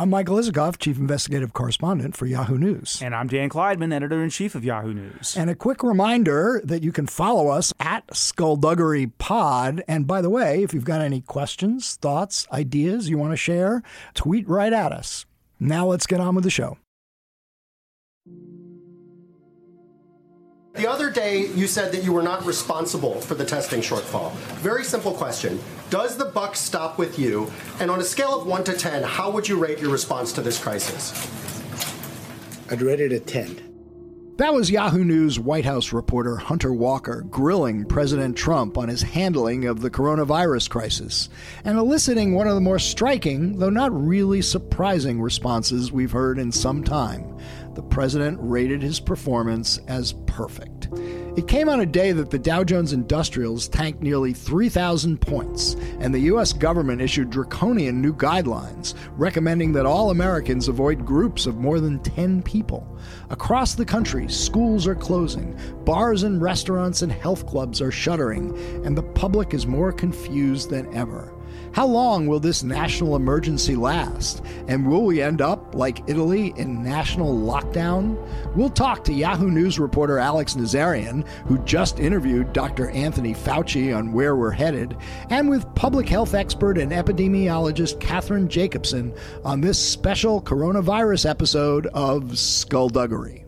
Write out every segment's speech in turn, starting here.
I'm Michael Isikoff, Chief Investigative Correspondent for Yahoo News. And I'm Dan Klaidman, Editor in Chief of Yahoo News. And a quick reminder that you can follow us at Skullduggery Pod. And by the way, if you've got any questions, thoughts, ideas you want to share, tweet right at us. Now let's get on with the show. The other day, you said that you were not responsible for the testing shortfall. Very simple question. Does the buck stop with you? And on a scale of 1 to 10, how would you rate your response to this crisis? I'd rate it a 10. That was Yahoo News White House reporter Hunter Walker grilling President Trump on his handling of the coronavirus crisis and eliciting one of the more striking, though not really surprising, responses we've heard in some time. The president rated his performance as perfect. It came on a day that the Dow Jones Industrials tanked nearly 3,000 points, and the U.S. government issued draconian new guidelines recommending that all Americans avoid groups of more than 10 people. Across the country, schools are closing, bars and restaurants and health clubs are shuttering, and the public is more confused than ever. How long will this national emergency last? And will we end up, like Italy, in national lockdown? We'll talk to Yahoo News reporter Alex Nazaryan, who just interviewed Dr. Anthony Fauci on where we're headed, and with public health expert and epidemiologist Kathryn Jacobsen on this special coronavirus episode of Skullduggery.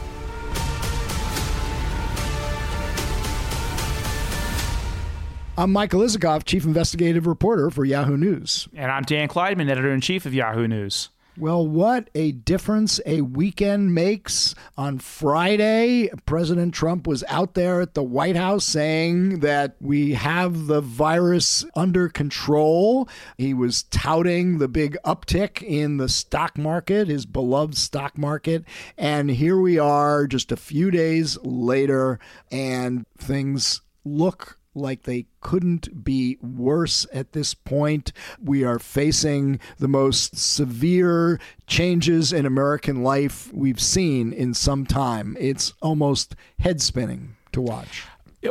I'm Michael Isikoff, Chief Investigative Reporter for Yahoo News. And I'm Dan Klaidman, Editor in Chief of Yahoo News. Well, what a difference a weekend makes. On Friday, President Trump was out there at the White House saying that we have the virus under control. He was touting the big uptick in the stock market, his beloved stock market. And here we are just a few days later, and things look like they couldn't be worse at this point. We are facing the most severe changes in American life we've seen in some time. It's almost head spinning to watch.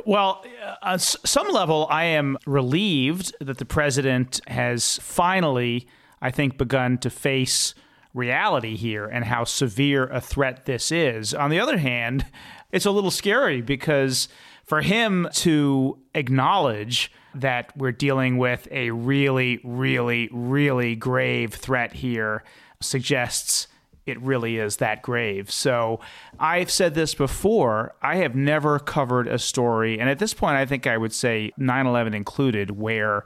Well, uh, on some level, I am relieved that the president has finally, I think, begun to face reality here and how severe a threat this is. On the other hand, it's a little scary because for him to acknowledge that we're dealing with a really, really, really grave threat here suggests it really is that grave. So I've said this before. I have never covered a story, and at this point, I think I would say 9 11 included, where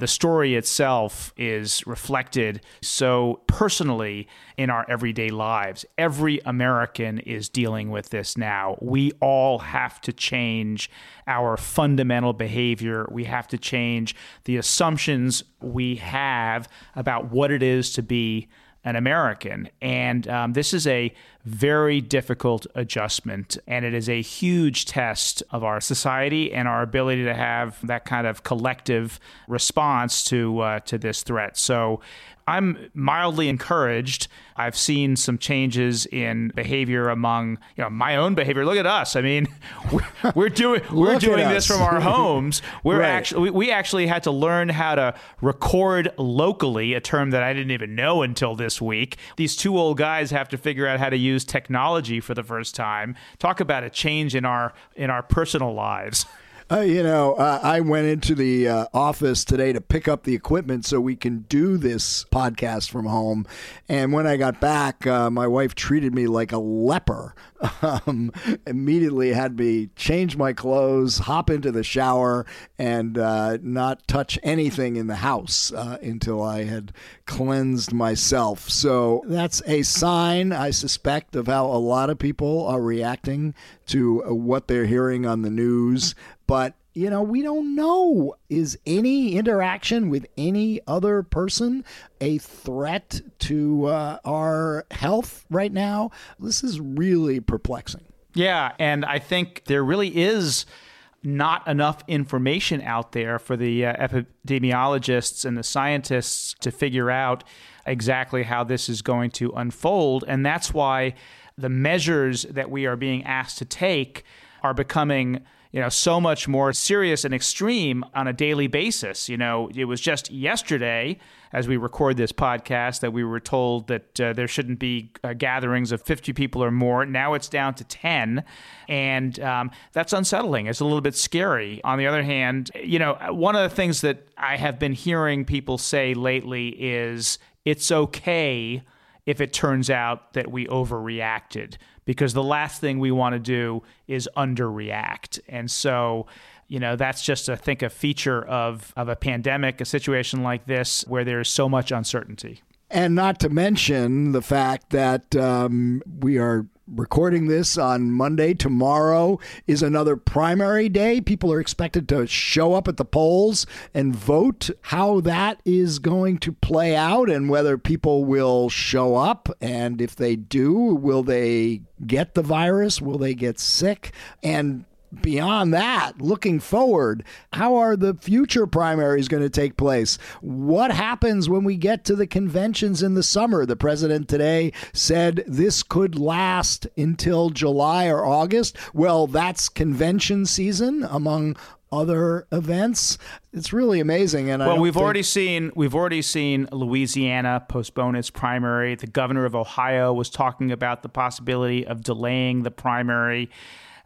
the story itself is reflected so personally in our everyday lives. Every American is dealing with this now. We all have to change our fundamental behavior. We have to change the assumptions we have about what it is to be an American. And um, this is a very difficult adjustment. And it is a huge test of our society and our ability to have that kind of collective response to, uh, to this threat. So I'm mildly encouraged. I've seen some changes in behavior among you know my own behavior. Look at us. I mean, we're, we're doing we're doing this from our homes. We're right. actually we actually had to learn how to record locally, a term that I didn't even know until this week. These two old guys have to figure out how to use technology for the first time. Talk about a change in our in our personal lives. Uh, you know, uh, I went into the uh, office today to pick up the equipment so we can do this podcast from home. And when I got back, uh, my wife treated me like a leper. Um, immediately had me change my clothes, hop into the shower, and uh, not touch anything in the house uh, until I had cleansed myself. So that's a sign, I suspect, of how a lot of people are reacting to what they're hearing on the news. But you know, we don't know. Is any interaction with any other person a threat to uh, our health right now? This is really perplexing. Yeah. And I think there really is not enough information out there for the uh, epidemiologists and the scientists to figure out exactly how this is going to unfold. And that's why the measures that we are being asked to take are becoming you know so much more serious and extreme on a daily basis. You know it was just yesterday as we record this podcast that we were told that uh, there shouldn't be uh, gatherings of 50 people or more. Now it's down to 10 and um, that's unsettling. It's a little bit scary. On the other hand you know one of the things that i have been hearing people say lately is it's okay if it turns out that we overreacted because the last thing we want to do is underreact. And so, you know, that's just I think a feature of of a pandemic, a situation like this where there's so much uncertainty. And not to mention the fact that um, we are recording this on Monday. Tomorrow is another primary day. People are expected to show up at the polls and vote. How that is going to play out and whether people will show up. And if they do, will they get the virus? Will they get sick? And beyond that, looking forward, how are the future primaries going to take place? What happens when we get to the conventions in the summer? The president today said this could last until July or August. Well, that's convention season among other events. It's really amazing. And well, we've think... already seen we've already seen Louisiana postpone its primary. The governor of Ohio was talking about the possibility of delaying the primary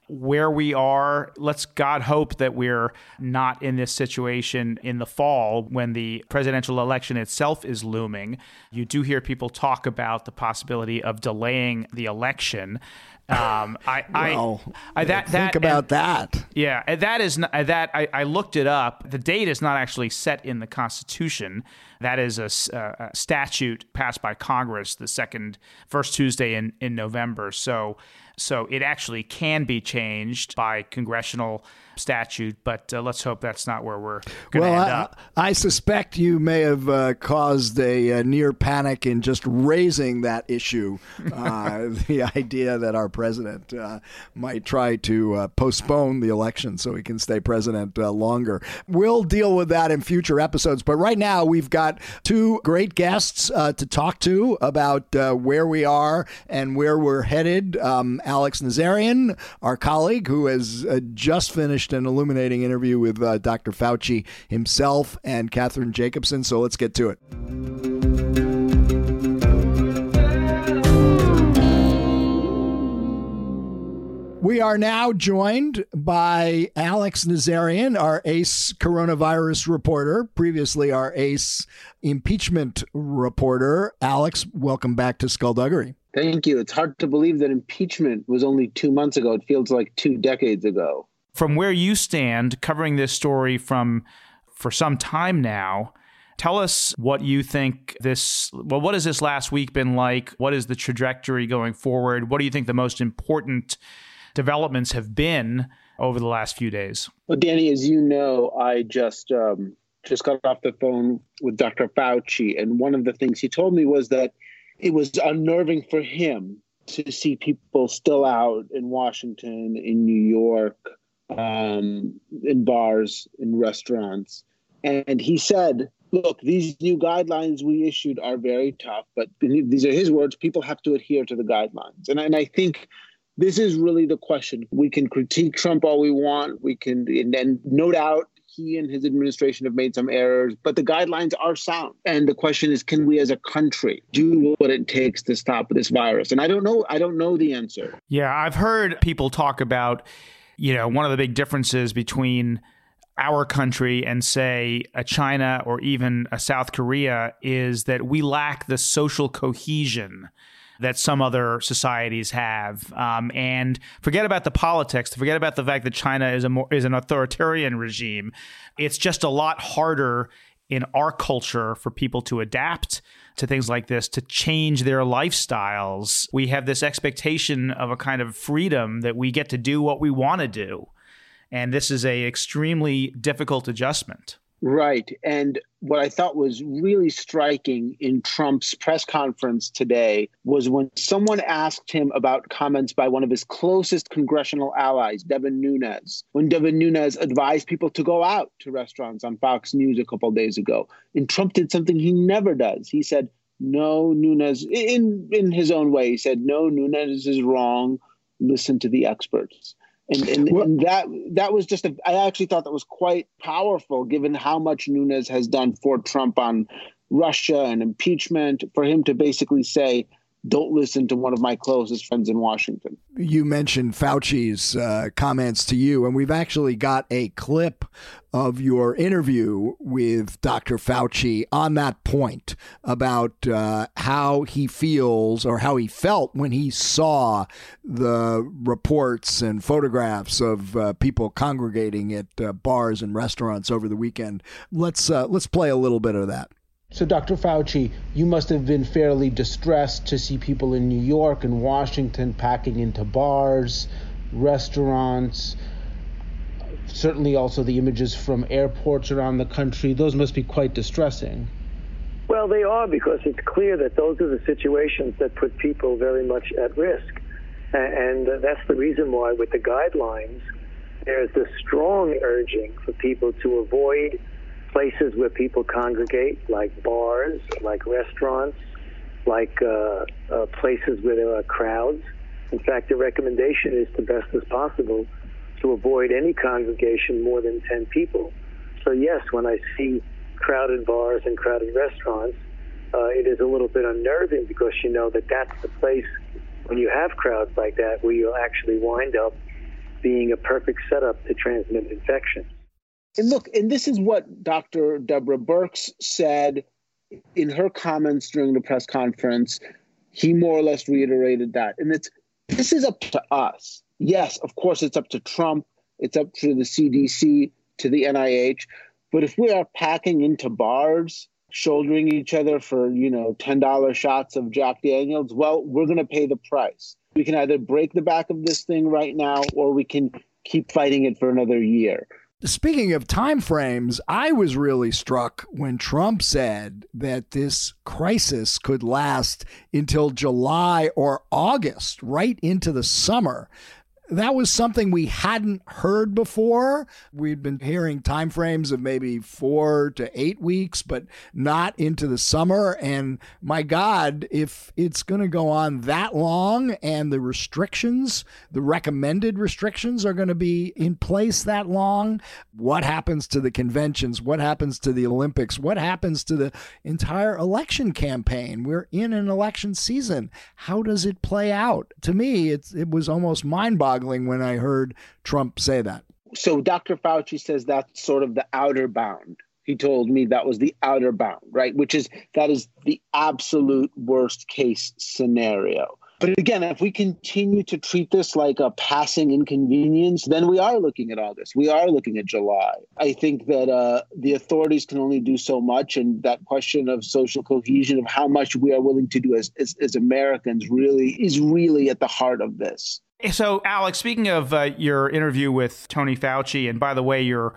where we are. Let's God hope that we're not in this situation in the fall when the presidential election itself is looming. You do hear people talk about the possibility of delaying the election. Um, I, well, I, I, that, think that, about and, that. Yeah, that is not, that. I, I looked it up. The date is not actually set in the Constitution. That is a, a statute passed by Congress the second first Tuesday in in November. So so it actually can be changed by congressional statute, but uh, let's hope that's not where we're going to well, end up. I, I suspect you may have uh, caused a, a, near panic in just raising that issue. Uh, the idea that our president uh, might try to uh, postpone the election so he can stay president uh, longer. We'll deal with that in future episodes, but right now we've got two great guests to talk to about where we are and where we're headed. Um, Alex Nazaryan, our colleague, who has just finished finished an illuminating interview with uh, Dr. Fauci himself and Kathryn Jacobsen. So let's get to it. We are now joined by Alex Nazaryan, our ACE coronavirus reporter, previously our ACE impeachment reporter. Alex, welcome back to Skullduggery. Thank you. It's hard to believe that impeachment was only two months ago. It feels like two decades ago from where you stand covering this story from for some time now tell us what you think this well what has this last week been like? What is the trajectory going forward? What do you think the most important developments have been over the last few days? Well danny as you know i just um, just got off the phone with dr fauci and one of the things he told me was that it was unnerving for him to see people still out in washington in new york um, in bars, in restaurants. And he said, look, these new guidelines we issued are very tough, but these are his words. People have to adhere to the guidelines. And, and I think this is really the question. We can critique Trump all we want. We can, and, and no doubt he and his administration have made some errors, but the guidelines are sound. And the question is, can we as a country do what it takes to stop this virus? And I don't know. I don't know the answer. Yeah, I've heard people talk about you know, one of the big differences between our country and say a China or even a South Korea is that we lack the social cohesion that some other societies have. Um, and forget about the politics. Forget about the fact that China is a more is an authoritarian regime. It's just a lot harder in our culture for people to adapt to things like this to change their lifestyles. We have this expectation of a kind of freedom that we get to do what we want to do. and this is a extremely difficult adjustment. Right. And what I thought was really striking in Trump's press conference today was when someone asked him about comments by one of his closest congressional allies, Devin Nunes, when Devin Nunes advised people to go out to restaurants on Fox News a couple days ago. And Trump did something he never does. He said, no, Nunes, in, in his own way, he said, no, Nunes is wrong. Listen to the experts. And, and, and, that that was just a, I actually thought that was quite powerful given how much Nunes has done for Trump on Russia and impeachment for him to basically say don't listen to one of my closest friends in Washington. You mentioned Fauci's uh, comments to you, and we've actually got a clip of your interview with Dr. Fauci on that point about uh, how he feels or how he felt when he saw the reports and photographs of uh, people congregating at uh, bars and restaurants over the weekend. Let's uh, let's play a little bit of that. So, Dr. Fauci, you must have been fairly distressed to see people in New York and Washington packing into bars, restaurants, certainly also the images from airports around the country. Those must be quite distressing. Well, they are because it's clear that those are the situations that put people very much at risk. And uh, that's the reason why, with the guidelines, there's a strong urging for people to avoid places where people congregate, like bars, like restaurants, like uh, uh, places where there are crowds. In fact, the recommendation is to best as possible to avoid any congregation more than 10 people. So, yes, when I see crowded bars and crowded restaurants, uh, it is a little bit unnerving because you know that that's the place when you have crowds like that where you'll actually wind up being a perfect setup to transmit infection. And look, and this is what Dr. Deborah Birx said in her comments during the press conference. He more or less reiterated that. And it's this is up to us. Yes, of course, it's up to Trump, it's up to the CDC, to the NIH. But if we are packing into bars, shouldering each other for, you know, $10 shots of Jack Daniels, well, we're going to pay the price. We can either break the back of this thing right now or we can keep fighting it for another year. Speaking of time frames, I was really struck when Trump said that this crisis could last until July or August, right into the summer that was something we hadn't heard before. We'd been hearing timeframes of maybe four to eight weeks, but not into the summer. And my God, if it's going to go on that long and the restrictions, the recommended restrictions are going to be in place that long, what happens to the conventions? What happens to the Olympics? What happens to the entire election campaign? We're in an election season. How does it play out? To me, it's, it was almost mind boggling boggling when I heard Trump say that. So Dr. Fauci says that's sort of the outer bound. He told me that was the outer bound, right? Which is that is the absolute worst case scenario. But again, if we continue to treat this like a passing inconvenience, then we are looking at August. We are looking at July. I think that uh, the authorities can only do so much. And that question of social cohesion, of how much we are willing to do as, as, as Americans, really is really at the heart of this. So, Alex, speaking of uh, your interview with Tony Fauci, and by the way, you're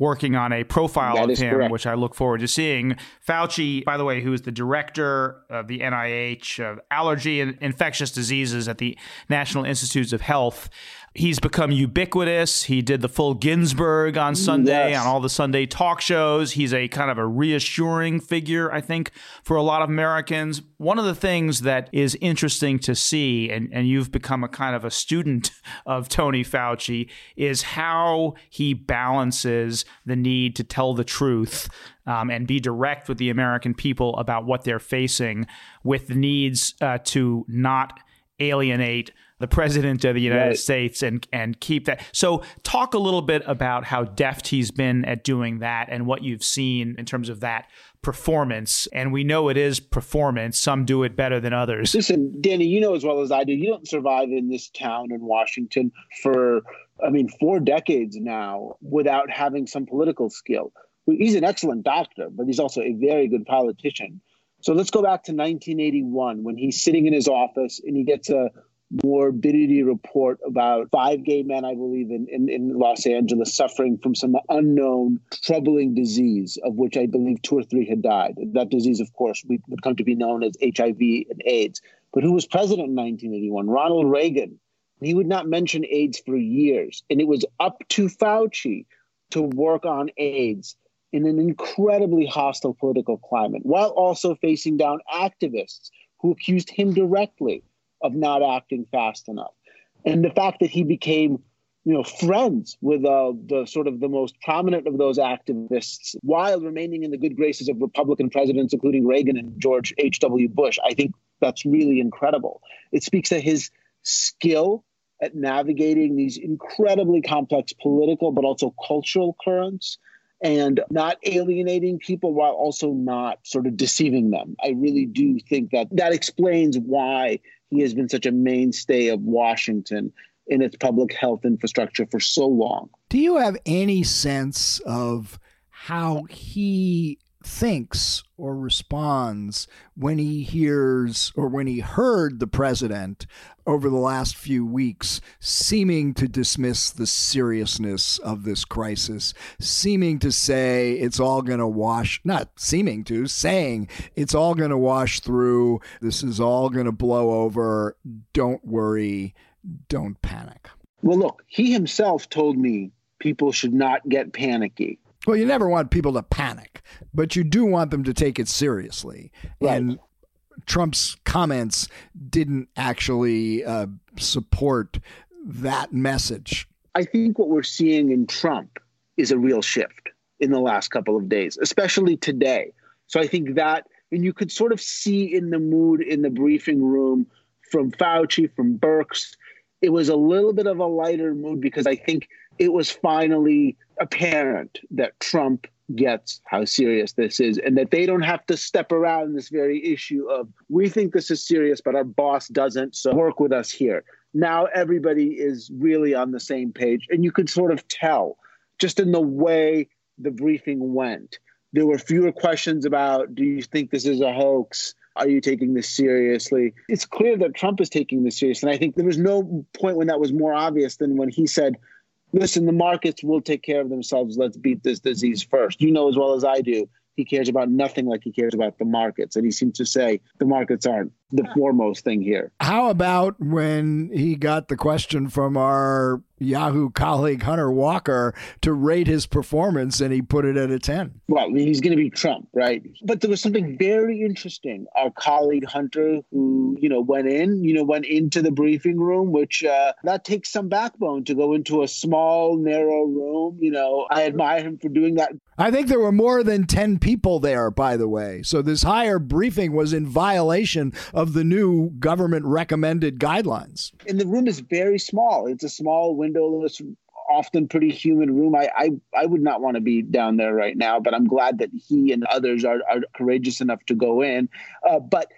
working on a profile that of him, correct. which I look forward to seeing. Fauci, by the way, who is the director of the NIH of Allergy and Infectious Diseases at the National Institutes of Health, He's become ubiquitous. He did the full Ginsburg on Sunday Yes. on all the Sunday talk shows. He's a kind of a reassuring figure, I think, for a lot of Americans. One of the things that is interesting to see, and, and you've become a kind of a student of Tony Fauci, is how he balances the need to tell the truth um, and be direct with the American people about what they're facing with the needs uh, to not alienate the president of the United Right. States and and keep that. So talk a little bit about how deft he's been at doing that and what you've seen in terms of that performance. And we know it is performance. Some do it better than others. Listen, Danny, you know as well as I do, you don't survive in this town in Washington for, I mean, four decades now without having some political skill. He's an excellent doctor, but he's also a very good politician. So let's go back to 1981 when he's sitting in his office and he gets a morbidity report about five gay men, I believe, in, in, in, Los Angeles suffering from some unknown troubling disease, of which I believe two or three had died. That disease, of course, would come to be known as HIV and AIDS. But who was president in 1981? Ronald Reagan. He would not mention AIDS for years. And it was up to Fauci to work on AIDS in an incredibly hostile political climate, while also facing down activists who accused him directly of not acting fast enough. And the fact that he became you know, friends with uh, the sort of the most prominent of those activists while remaining in the good graces of Republican presidents, including Reagan and George H.W. Bush. I think that's really incredible. It speaks to his skill at navigating these incredibly complex political but also cultural currents and not alienating people while also not sort of deceiving them. I really do think that that explains why he has been such a mainstay of Washington in its public health infrastructure for so long. Do you have any sense of how he thinks or responds when he hears or when he heard the president over the last few weeks seeming to dismiss the seriousness of this crisis, seeming to say it's all going to wash, not seeming to, saying it's all going to wash through, this is all going to blow over, don't worry, don't panic. Well, look, he himself told me people should not get panicky. Well, you never want people to panic, but you do want them to take it seriously. Right. And Trump's comments didn't actually uh, support that message. I think what we're seeing in Trump is a real shift in the last couple of days, especially today. So I think that, and you could sort of see in the mood in the briefing room from Fauci, from Birx, it was a little bit of a lighter mood because I think it was finally apparent that Trump gets how serious this is and that they don't have to step around this very issue of we think this is serious but our boss doesn't so work with us here. Now everybody is really on the same page and you could sort of tell just in the way the briefing went. There were fewer questions about do you think this is a hoax are you taking this seriously? It's clear that Trump is taking this seriously. And I think there was no point when that was more obvious than when he said, listen, the markets will take care of themselves. Let's beat this disease first. You know as well as I do, he cares about nothing like he cares about the markets. And he seems to say the markets aren't the foremost thing here. How about when he got the question from our Yahoo colleague Hunter Walker to rate his performance and he put it at a 10. Well, he's going to be Trump, right? But there was something very interesting. Our colleague Hunter, who, you know, went in, you know, went into the briefing room, which uh, that takes some backbone to go into a small, narrow room. You know, I admire him for doing that. I think there were more than 10 people there, by the way. So this higher briefing was in violation of the new government recommended guidelines. And the room is very small. It's a small windowless often pretty human room. I, I, I would not want to be down there right now, but I'm glad that he and others are, are courageous enough to go in. Uh, but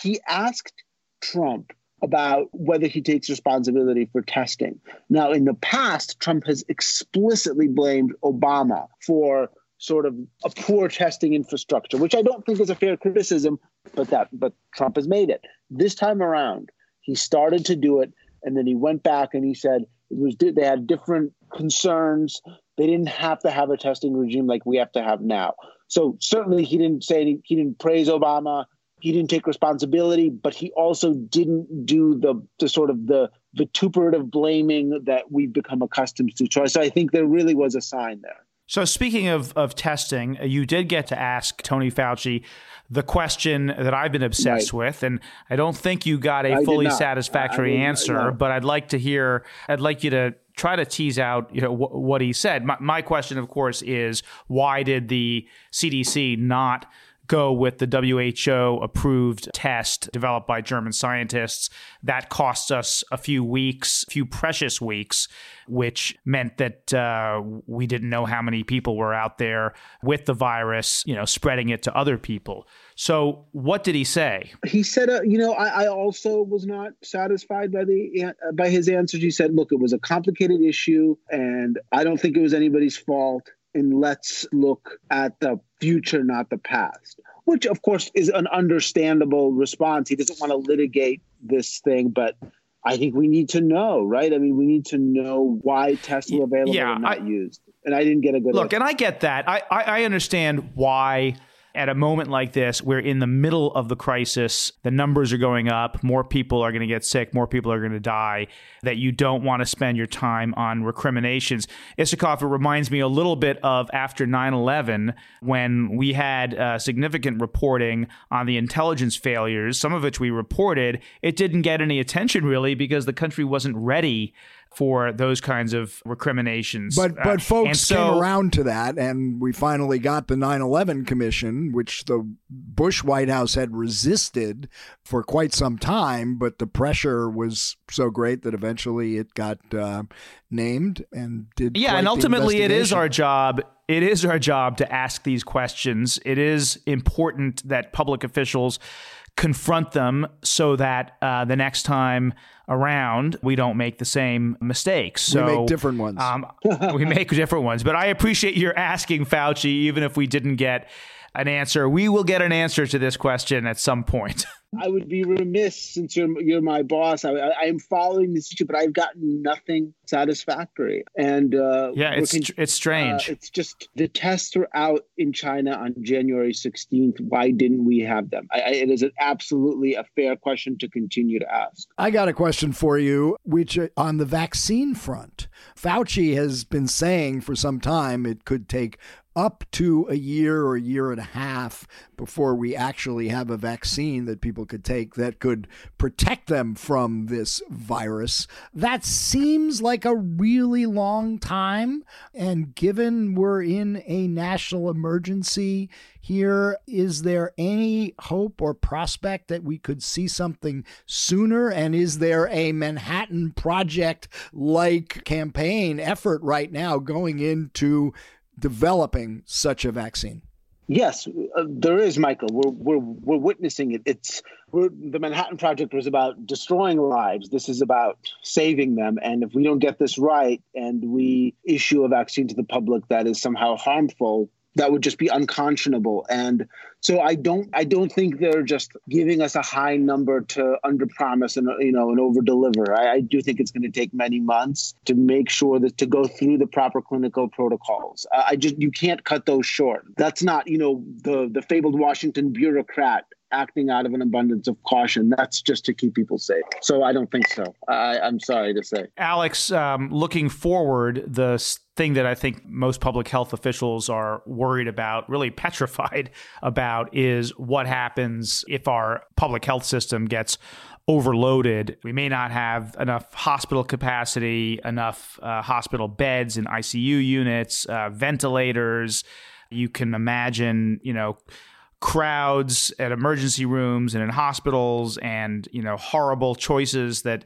he asked Trump about whether he takes responsibility for testing. Now, in the past, Trump has explicitly blamed Obama for sort of a poor testing infrastructure, which I don't think is a fair criticism, but that but Trump has made it. This time around, he started to do it, and then he went back and he said it was they had different concerns. They didn't have to have a testing regime like we have to have now. So certainly he didn't say any, he didn't praise Obama. He didn't take responsibility, but he also didn't do the the sort of the vituperative blaming that we've become accustomed to. So I think there really was a sign there. So, speaking of, of testing, uh, you did get to ask Tony Fauci the question that I've been obsessed right. with, and I don't think you got a I fully satisfactory answer. But I'd like to hear. I'd like you to try to tease out, you know, wh- what he said. My, my question, of course, is why did the CDC not go with the WHO approved test developed by German scientists. That cost us a few weeks, a few precious weeks, which meant that uh, we didn't know how many people were out there with the virus, you know, spreading it to other people. So, what did he say? He said, uh, you know, I, I, also was not satisfied by the uh, by his answers. He said, look, it was a complicated issue, and I don't think it was anybody's fault and let's look at the future, not the past, which of course is an understandable response. He doesn't want to litigate this thing, but I think we need to know, right? I mean, we need to know why tests were available Yeah, and not I- used. And I didn't get a good Look, and I get that. I, I, I understand why at a moment like this, we're in the middle of the crisis, the numbers are going up, more people are going to get sick, more people are going to die, that you don't want to spend your time on recriminations. Isikoff, it reminds me a little bit of after 9 11 when we had uh, significant reporting on the intelligence failures, some of which we reported. It didn't get any attention really because the country wasn't ready for those kinds of recriminations. But Uh, but and folks so- came around to that, and we finally got the 9/11 Commission, which the Bush White House had resisted for quite some time. But the pressure was so great that eventually it got uh, named and did. Yeah, and ultimately, it is our job. It is our job to ask these questions. It is important that public officials confront them so that uh, the next time around we don't make the same mistakes. So We make different ones. Um, we make different ones. But I appreciate your asking Fauci, even if we didn't get an answer. We will get an answer to this question at some point. I would be remiss since you're you're my boss. I, I, I am following this issue, but I've gotten nothing satisfactory. And uh, Yeah, it's con- it's strange. Uh, it's just the tests were out in China on January 16th. Why didn't we have them? I, I, it is an absolutely a fair question to continue to ask. I got a question for you, which uh, on the vaccine front, Fauci has been saying for some time it could take up to a year or a year and a half before we actually have a vaccine that people could take that could protect them from this virus. That seems like a really long time. And given we're in a national emergency here, is there any hope or prospect that we could see something sooner? And is there a Manhattan Project like campaign effort right now going into developing such a vaccine? Yes, uh, there is, Michael. We're we're we're witnessing it. It's the Manhattan Project was about destroying lives. This is about saving them. And if we don't get this right, and we issue a vaccine to the public that is somehow harmful, that would just be unconscionable. And so I don't I don't think they're just giving us a high number to underpromise and you know and overdeliver. I, I do think it's going to take many months to make sure that to go through the proper clinical protocols. I, I just you can't cut those short. That's not you know the the fabled Washington bureaucrat acting out of an abundance of caution. That's just to keep people safe. So I don't think so. I, I'm sorry to say. Alex, um, looking forward, the thing that I think most public health officials are worried about, really petrified about, is what happens if our public health system gets overloaded. We may not have enough hospital capacity, enough uh, hospital beds and ICU units, uh, ventilators. You can imagine, you know, crowds at emergency rooms and in hospitals and you know horrible choices that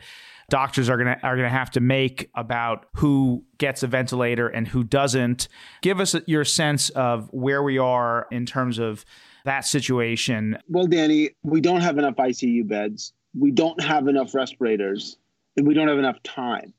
doctors are going to are going to have to make about who gets a ventilator and who doesn't give us your sense of where we are in terms of that situation Well, Danny, we don't have enough ICU beds. We don't have enough respirators, and we don't have enough time.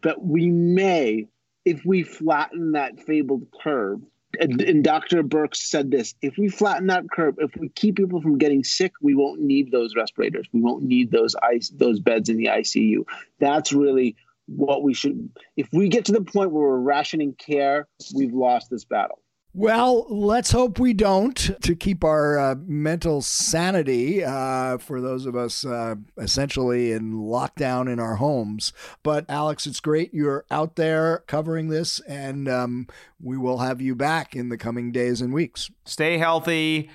But we may, if we flatten that fabled curve, and, and Dr. Birx said this if we flatten that curve, if we keep people from getting sick, we won't need those respirators. We won't need those ice, those beds in the ICU. That's really what we should. If we get to the point where we're rationing care, we've lost this battle. Well, let's hope we don't to keep our uh, mental sanity uh, for those of us uh, essentially in lockdown in our homes. But Alex, it's great you're out there covering this, and um, we will have you back in the coming days and weeks. stay healthy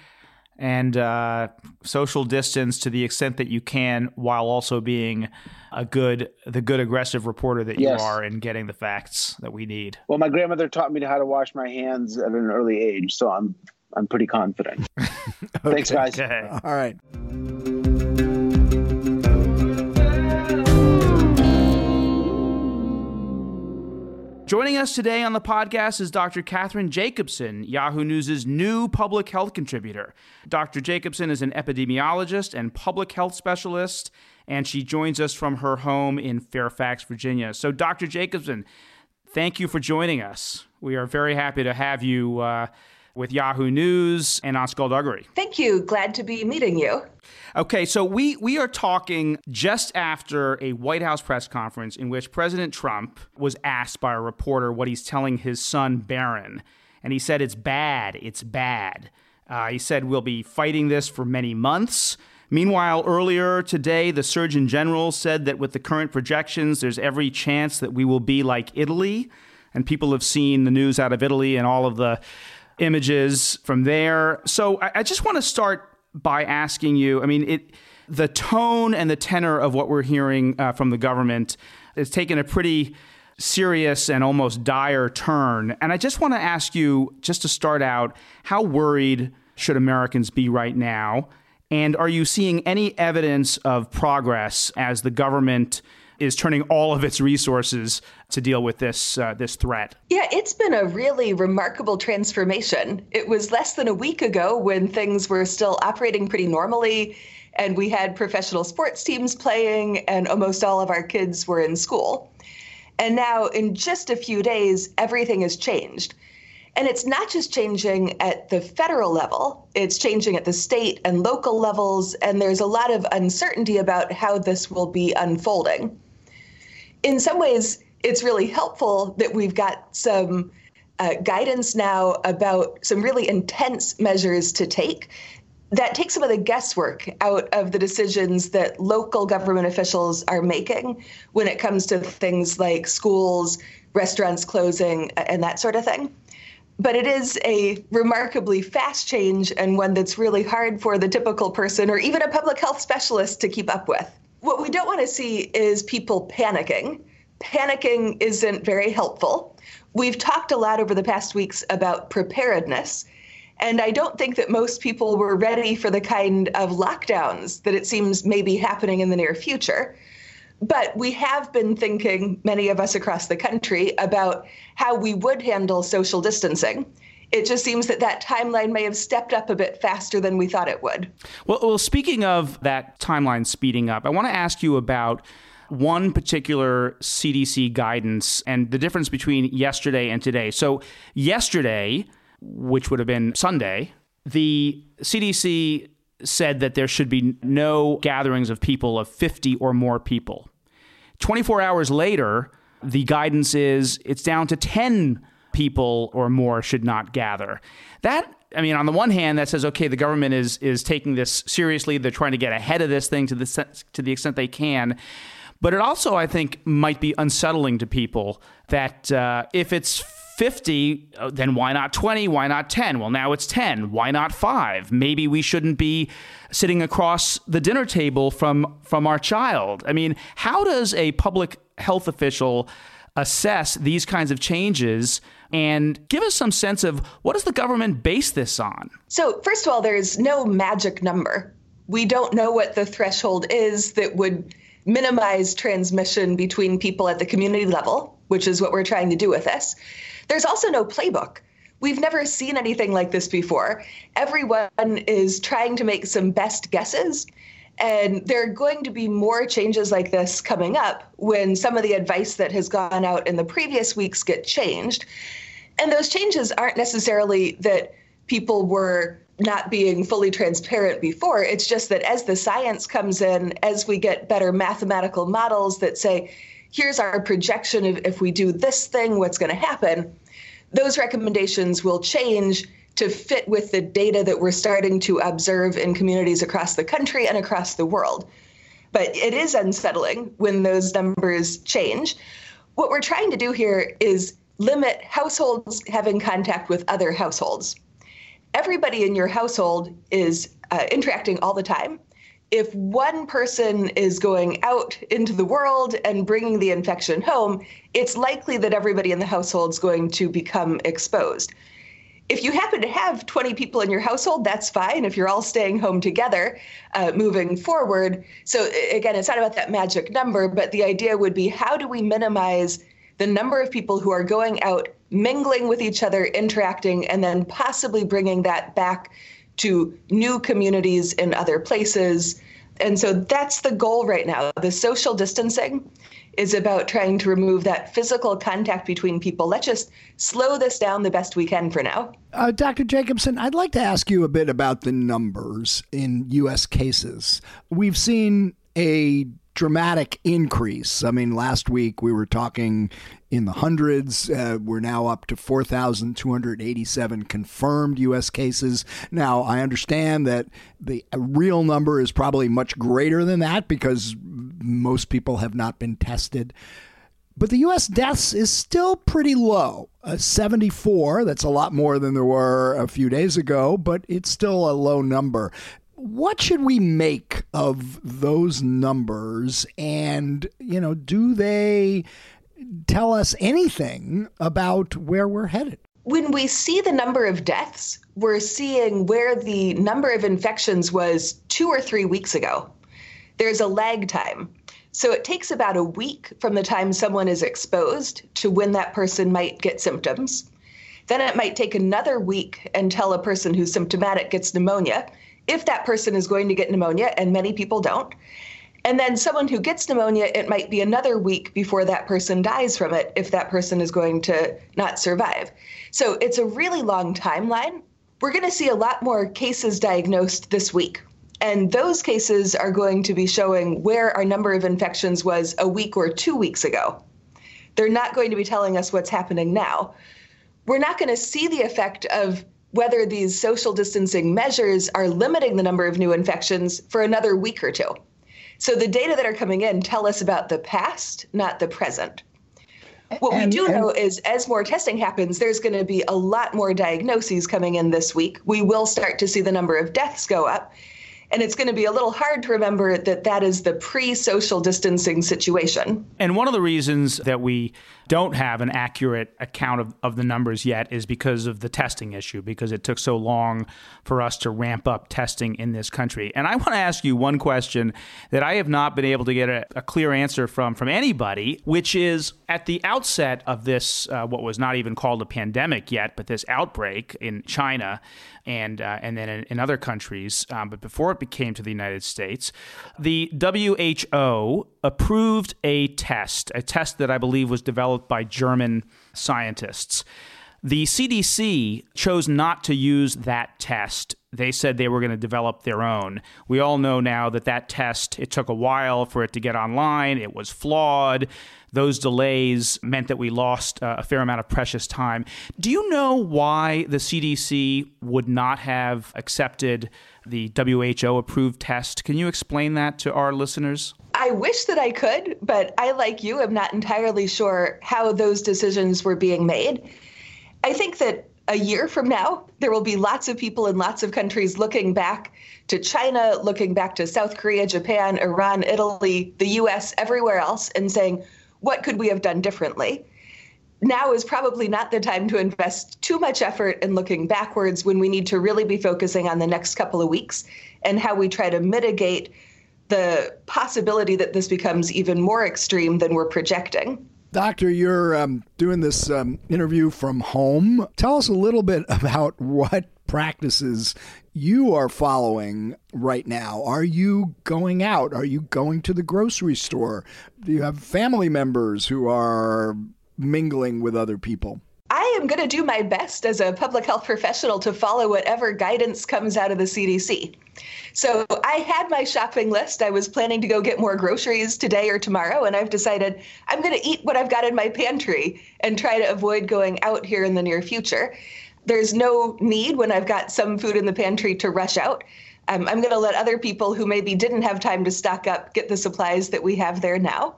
and uh, social distance to the extent that you can while also being a good the good aggressive reporter that Yes. you are in getting the facts that we need Well, my grandmother taught me how to wash my hands at an early age, so I'm I'm pretty confident. Thanks, guys. okay All right. Joining us today on the podcast is Dr. Kathryn Jacobsen, Yahoo News' new public health contributor. Dr. Jacobsen is an epidemiologist and public health specialist, and she joins us from her home in Fairfax, Virginia. So, Dr. Jacobsen, thank you for joining us. We are very happy to have you uh, with Yahoo News and on Skullduggery. Thank you. Glad to be meeting you. Okay, so we, we are talking just after a White House press conference in which President Trump was asked by a reporter what he's telling his son Barron. And he said, It's bad, it's bad. Uh, he said, We'll be fighting this for many months. Meanwhile, earlier today, the Surgeon General said that with the current projections, there's every chance that we will be like Italy. And people have seen the news out of Italy and all of the images from there. So I, I just want to start by asking you I mean, it, the tone and the tenor of what we're hearing uh, from the government has taken a pretty serious and almost dire turn. And I just want to ask you, just to start out, how worried should Americans be right now? And are you seeing any evidence of progress as the government is turning all of its resources to deal with this uh, this threat. Yeah, it's been a really remarkable transformation. It was less than a week ago when things were still operating pretty normally and we had professional sports teams playing and almost all of our kids were in school. And now in just a few days everything has changed. And it's not just changing at the federal level, it's changing at the state and local levels. And there's a lot of uncertainty about how this will be unfolding in some ways, it's really helpful that we've got some uh, guidance now about some really intense measures to take that take some of the guesswork out of the decisions that local government officials are making when it comes to things like schools, restaurants closing, and that sort of thing. But it is a remarkably fast change and one that's really hard for the typical person or even a public health specialist to keep up with. What we don't want to see is people panicking. Panicking isn't very helpful. We've talked a lot over the past weeks about preparedness. And I don't think that most people were ready for the kind of lockdowns that it seems may be happening in the near future. But we have been thinking, many of us across the country, about how we would handle social distancing it just seems that that timeline may have stepped up a bit faster than we thought it would. Well, well speaking of that timeline speeding up, I want to ask you about one particular CDC guidance and the difference between yesterday and today. So, yesterday, which would have been Sunday, the CDC said that there should be no gatherings of people of 50 or more people. 24 hours later, the guidance is it's down to 10 people or more should not gather. That I mean, on the one hand, that says, okay, the government is is taking this seriously. They're trying to get ahead of this thing to the to the extent they can. But it also, I think, might be unsettling to people that uh, if it's 50, uh, then why not 20? Why not 10? Well, now it's 10. Why not 5? Maybe we shouldn't be sitting across the dinner table from from our child. I mean, how does a public health official assess these kinds of changes and give us some sense of what does the government base this on? So, first of all, there's no magic number. We don't know what the threshold is that would minimize transmission between people at the community level, which is what we're trying to do with this. There's also no playbook. We've never seen anything like this before. Everyone is trying to make some best guesses. And there are going to be more changes like this coming up when some of the advice that has gone out in the previous weeks get changed. And those changes aren't necessarily that people were not being fully transparent before. It's just that as the science comes in, as we get better mathematical models that say, here's our projection of if we do this thing, what's going to happen, those recommendations will change to fit with the data that we're starting to observe in communities across the country and across the world. But it is unsettling when those numbers change. What we're trying to do here is limit households having contact with other households. Everybody in your household is uh, interacting all the time. If one person is going out into the world and bringing the infection home, it's likely that everybody in the household is going to become exposed if you happen to have 20 people in your household, that's fine if you're all staying home together uh, moving forward. So, again, it's not about that magic number, but the idea would be how do we minimize the number of people who are going out, mingling with each other, interacting, and then possibly bringing that back to new communities in other places. And so that's the goal right now. The social distancing is about trying to remove that physical contact between people. Let's just slow this down the best we can for now. Uh, Dr. Jacobsen, I'd like to ask you a bit about the numbers in U.S. cases. We've seen a dramatic increase. I mean, last week we were talking in the hundreds. Uh, we're now up to 4,287 confirmed U.S. cases. Now, I understand that the real number is probably much greater than that because most people have not been tested. But the U.S. deaths is still pretty low. Uh, 74, that's a lot more than there were a few days ago, but it's still a low number what should we make of those numbers? And you know do they tell us anything about where we're headed? When we see the number of deaths we're seeing where the number of infections was 2 or 3 weeks ago. There's a lag time. So it takes about a week from the time someone is exposed to when that person might get symptoms. Then it might take another week until a person who's symptomatic gets pneumonia if that person is going to get pneumonia, and many people don't. And then someone who gets pneumonia, it might be another week before that person dies from it if that person is going to not survive. So it's a really long timeline. We're going to see a lot more cases diagnosed this week. And those cases are going to be showing where our number of infections was a week or two weeks ago. They're not going to be telling us what's happening now. We're not going to see the effect of whether these social distancing measures are limiting the number of new infections for another week or two. So the data that are coming in tell us about the past, not the present. What and, we do and, know is as more testing happens, there's going to be a lot more diagnoses coming in this week. We will start to see the number of deaths go up. And it's going to be a little hard to remember that that is the pre social distancing situation. And one of the reasons that we don't have an accurate account of, of the numbers yet is because of the testing issue, because it took so long for us to ramp up testing in this country. And I want to ask you one question that I have not been able to get a, a clear answer from from anybody, which is at the outset of this, uh, what was not even called a pandemic yet, but this outbreak in China and uh, and then in, in other countries, um, but before it became to the United States, the WHO approved a test, a test that I believe was developed by German scientists. The CDC chose not to use that test. They said they were going to develop their own. We all know now that that test, it took a while for it to get online. It was flawed. Those delays meant that we lost uh, a fair amount of precious time. Do you know why the CDC would not have accepted the WHO approved test? Can you explain that to our listeners? I wish that I could, but I, like you, am not entirely sure how those decisions were being made. I think that a year from now, there will be lots of people in lots of countries looking back to China, looking back to South Korea, Japan, Iran, Italy, the US, everywhere else, and saying, what could we have done differently? Now is probably not the time to invest too much effort in looking backwards when we need to really be focusing on the next couple of weeks and how we try to mitigate the possibility that this becomes even more extreme than we're projecting. Doctor, you're um, doing this um, interview from home. Tell us a little bit about what practices you are following right now. Are you going out? Are you going to the grocery store? Do you have family members who are mingling with other people? I am going to do my best as a public health professional to follow whatever guidance comes out of the CDC. So I had my shopping list. I was planning to go get more groceries today or tomorrow, and I've decided I'm going to eat what I've got in my pantry and try to avoid going out here in the near future. There's no need when I've got some food in the pantry to rush out. Um, I'm going to let other people who maybe didn't have time to stock up get the supplies that we have there now.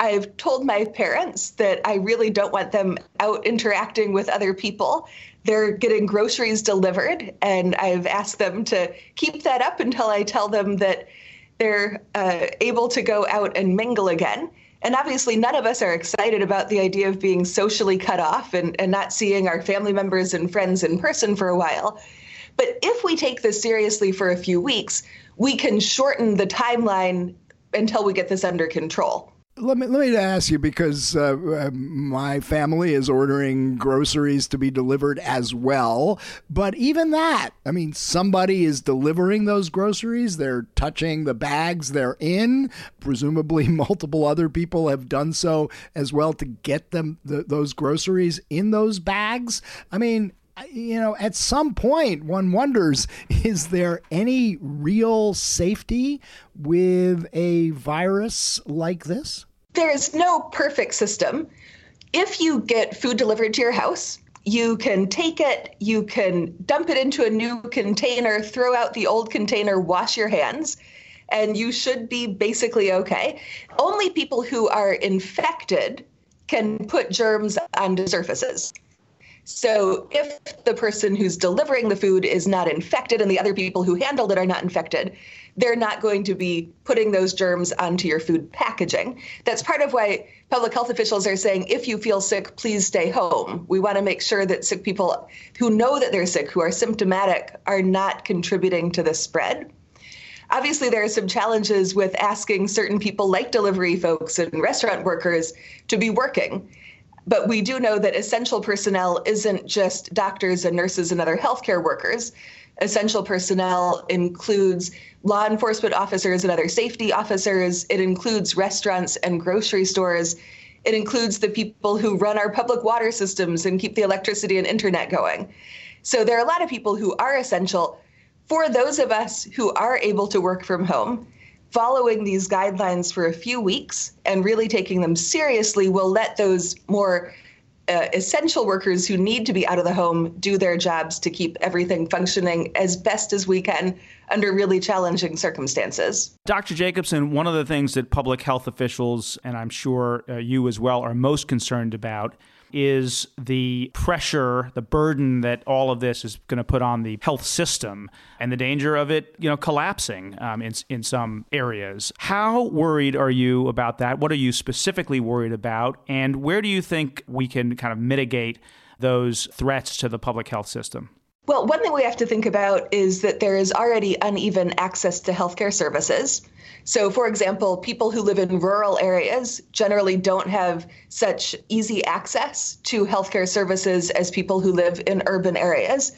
I've told my parents that I really don't want them out interacting with other people they're getting groceries delivered, and I've asked them to keep that up until I tell them that they're uh, able to go out and mingle again. And obviously, none of us are excited about the idea of being socially cut off and, and not seeing our family members and friends in person for a while. But if we take this seriously for a few weeks, we can shorten the timeline until we get this under control. Let me let me ask you because uh, uh, my family is ordering groceries to be delivered as well. But even that, I mean, somebody is delivering those groceries. They're touching the bags they're in. Presumably, multiple other people have done so as well to get them the, those groceries in those bags. I mean, you know, at some point, one wonders is there any real safety with a virus like this? There's no perfect system. If you get food delivered to your house, you can take it, you can dump it into a new container, throw out the old container, wash your hands, and you should be basically okay. Only people who are infected can put germs onto surfaces. So if the person who's delivering the food is not infected and the other people who handled it are not infected, they're not going to be putting those germs onto your food packaging. That's part of why public health officials are saying if you feel sick, please stay home. We want to make sure that sick people who know that they're sick, who are symptomatic, are not contributing to the spread. Obviously, there are some challenges with asking certain people, like delivery folks and restaurant workers, to be working but we do know that essential personnel isn't just doctors and nurses and other healthcare workers. Essential personnel includes law enforcement officers and other safety officers. It includes restaurants and grocery stores. It includes the people who run our public water systems and keep the electricity and internet going. So there are a lot of people who are essential. For those of us who are able to work from home, following these guidelines for a few weeks and really taking them seriously will let those more uh, essential workers who need to be out of the home do their jobs to keep everything functioning as best as we can under really challenging circumstances. Dr. Jacobsen, one of the things that public health officials, and I'm sure uh, you as well, are most concerned about is the pressure, the burden that all of this is going to put on the health system and the danger of it, you know, collapsing um, in, in some areas. How worried are you about that? What are you specifically worried about? And where do you think we can kind of mitigate those threats to the public health system? Well, one thing we have to think about is that there is already uneven access to healthcare services. So, for example, people who live in rural areas generally don't have such easy access to healthcare services as people who live in urban areas.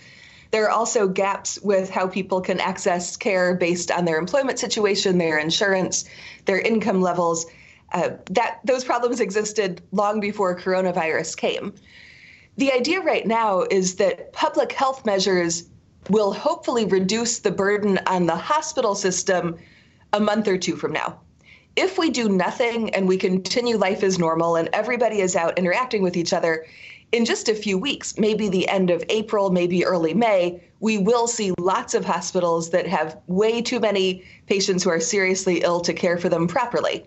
There are also gaps with how people can access care based on their employment situation, their insurance, their income levels. Uh, that those problems existed long before coronavirus came. The idea right now is that public health measures will hopefully reduce the burden on the hospital system a month or two from now. If we do nothing and we continue life as normal and everybody is out interacting with each other, in just a few weeks, maybe the end of April, maybe early May, we will see lots of hospitals that have way too many patients who are seriously ill to care for them properly.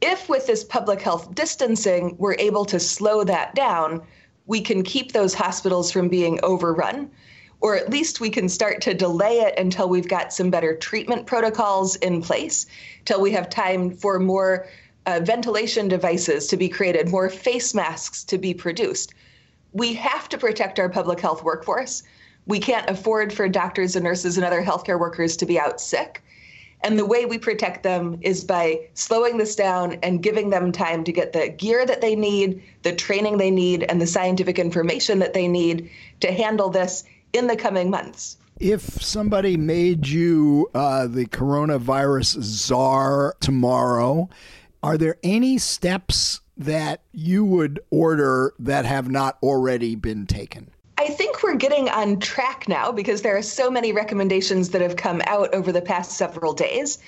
If, with this public health distancing, we're able to slow that down, we can keep those hospitals from being overrun or at least we can start to delay it until we've got some better treatment protocols in place, till we have time for more uh, ventilation devices to be created, more face masks to be produced. We have to protect our public health workforce. We can't afford for doctors and nurses and other healthcare workers to be out sick. And the way we protect them is by slowing this down and giving them time to get the gear that they need, the training they need, and the scientific information that they need to handle this in the coming months. If somebody made you uh, the coronavirus czar tomorrow, are there any steps that you would order that have not already been taken? I think we're getting on track now because there are so many recommendations that have come out over the past several days.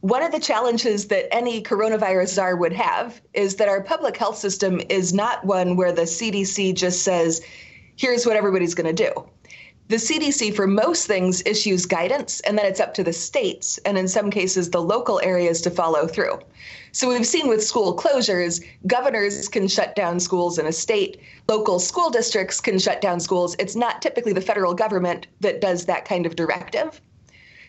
One of the challenges that any coronavirus czar would have is that our public health system is not one where the CDC just says, here's what everybody's going to do the CDC, for most things, issues guidance, and then it's up to the states, and in some cases, the local areas to follow through. So we've seen with school closures, governors can shut down schools in a state, local school districts can shut down schools. It's not typically the federal government that does that kind of directive.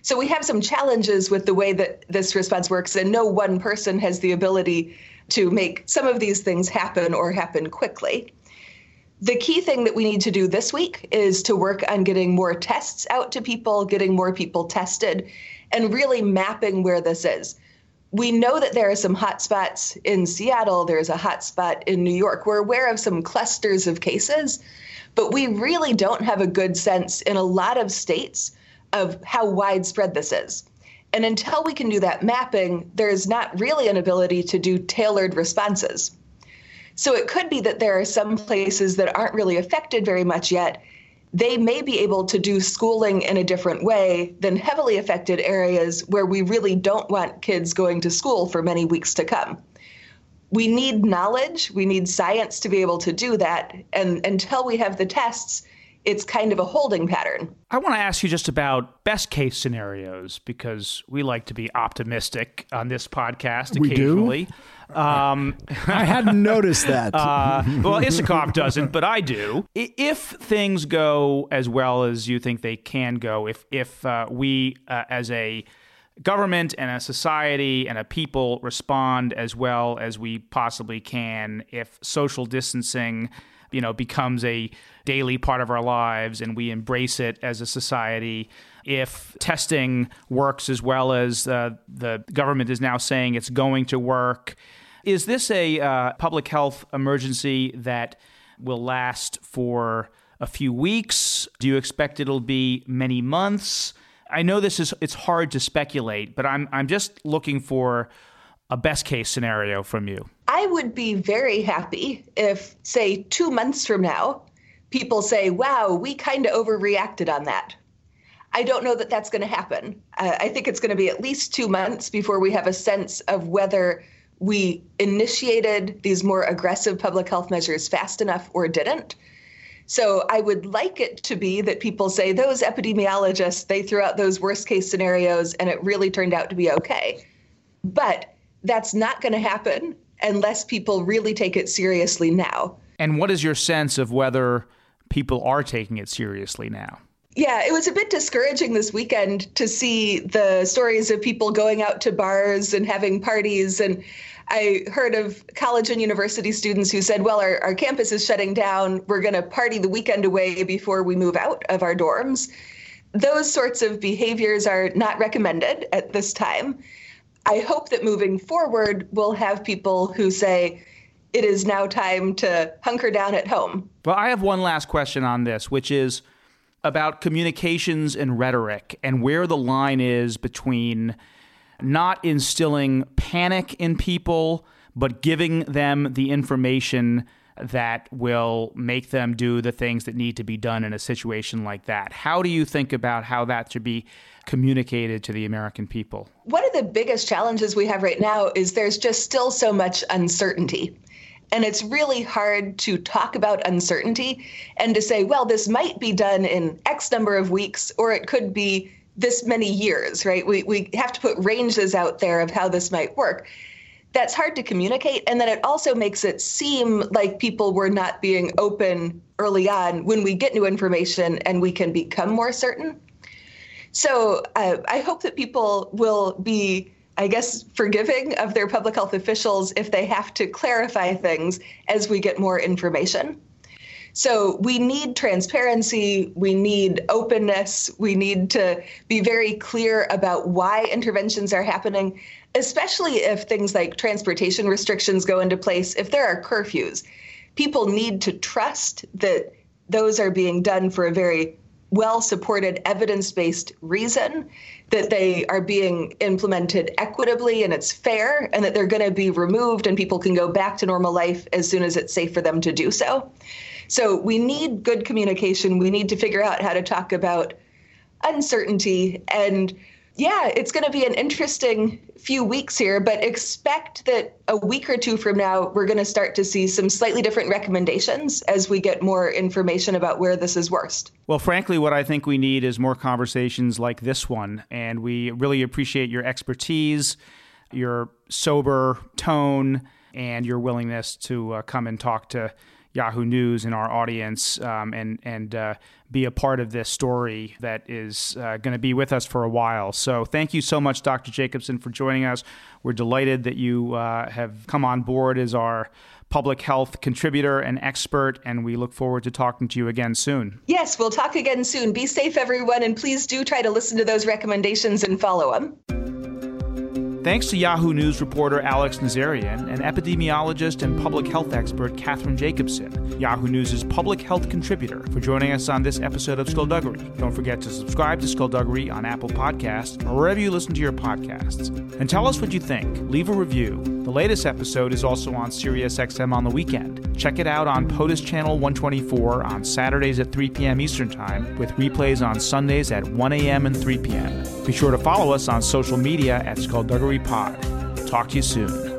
So we have some challenges with the way that this response works, and no one person has the ability to make some of these things happen or happen quickly the key thing that we need to do this week is to work on getting more tests out to people, getting more people tested, and really mapping where this is. we know that there are some hotspots in Seattle, there's a hotspot in New York. We're aware of some clusters of cases, but we really don't have a good sense in a lot of states of how widespread this is. And until we can do that mapping, there's not really an ability to do tailored responses. So it could be that there are some places that aren't really affected very much yet. They may be able to do schooling in a different way than heavily affected areas where we really don't want kids going to school for many weeks to come. We need knowledge, we need science to be able to do that. And until we have the tests, it's kind of a holding pattern. I want to ask you just about best case scenarios because we like to be optimistic on this podcast We do? occasionally. Um, I hadn't noticed that. uh, well, Isikoff doesn't, but I do. If things go as well as you think they can go, if if uh, we uh, as a government and a society and a people respond as well as we possibly can, if social distancing, you know, becomes a daily part of our lives and we embrace it as a society, if testing works as well as uh, the government is now saying it's going to work, is this a uh, public health emergency that will last for a few weeks? Do you expect it'll be many months? I know this is it's hard to speculate, but I'm I'm just looking for a best case scenario from you. I would be very happy if, say, two months from now, people say, wow, we kind of overreacted on that. I don't know that that's going to happen. Uh, I think it's going to be at least two months before we have a sense of whether we initiated these more aggressive public health measures fast enough or didn't. So I would like it to be that people say those epidemiologists, they threw out those worst case scenarios and it really turned out to be okay. But that's not going to happen unless people really take it seriously now. And what is your sense of whether people are taking it seriously now? Yeah, it was a bit discouraging this weekend to see the stories of people going out to bars and having parties. And I heard of college and university students who said, well, our, our campus is shutting down. We're going to party the weekend away before we move out of our dorms. Those sorts of behaviors are not recommended at this time. I hope that moving forward, we'll have people who say, it is now time to hunker down at home. Well, I have one last question on this, which is about communications and rhetoric and where the line is between not instilling panic in people, but giving them the information that will make them do the things that need to be done in a situation like that. How do you think about how that should be communicated to the American people? One of the biggest challenges we have right now is there's just still so much uncertainty. And it's really hard to talk about uncertainty and to say, well, this might be done in X number of weeks, or it could be this many years, right? We, we have to put ranges out there of how this might work. That's hard to communicate. And then it also makes it seem like people were not being open early on when we get new information and we can become more certain. So uh, I hope that people will be I guess, forgiving of their public health officials if they have to clarify things as we get more information. So we need transparency, we need openness, we need to be very clear about why interventions are happening, especially if things like transportation restrictions go into place, if there are curfews. People need to trust that those are being done for a very well supported evidence based reason that they are being implemented equitably and it's fair and that they're going to be removed and people can go back to normal life as soon as it's safe for them to do so. So we need good communication. We need to figure out how to talk about uncertainty and yeah, it's going to be an interesting few weeks here, but expect that a week or two from now, we're going to start to see some slightly different recommendations as we get more information about where this is worst. Well, frankly, what I think we need is more conversations like this one. And we really appreciate your expertise, your sober tone, and your willingness to uh, come and talk to Yahoo News and our audience um, and and uh, be a part of this story that is uh, going to be with us for a while. So thank you so much, Dr. Jacobsen, for joining us. We're delighted that you uh, have come on board as our public health contributor and expert, and we look forward to talking to you again soon. Yes, we'll talk again soon. Be safe, everyone, and please do try to listen to those recommendations and follow them. Thanks to Yahoo News reporter Alex Nazaryan and epidemiologist and public health expert Kathryn Jacobsen, Yahoo News' public health contributor, for joining us on this episode of Skullduggery. Don't forget to subscribe to Skullduggery on Apple Podcasts or wherever you listen to your podcasts. And tell us what you think. Leave a review. The latest episode is also on SiriusXM on the weekend. Check it out on POTUS Channel 124 on Saturdays at 3 p.m. Eastern Time, with replays on Sundays at 1 a.m. and 3 p.m. Be sure to follow us on social media at Skullduggery Pod. Talk to you soon.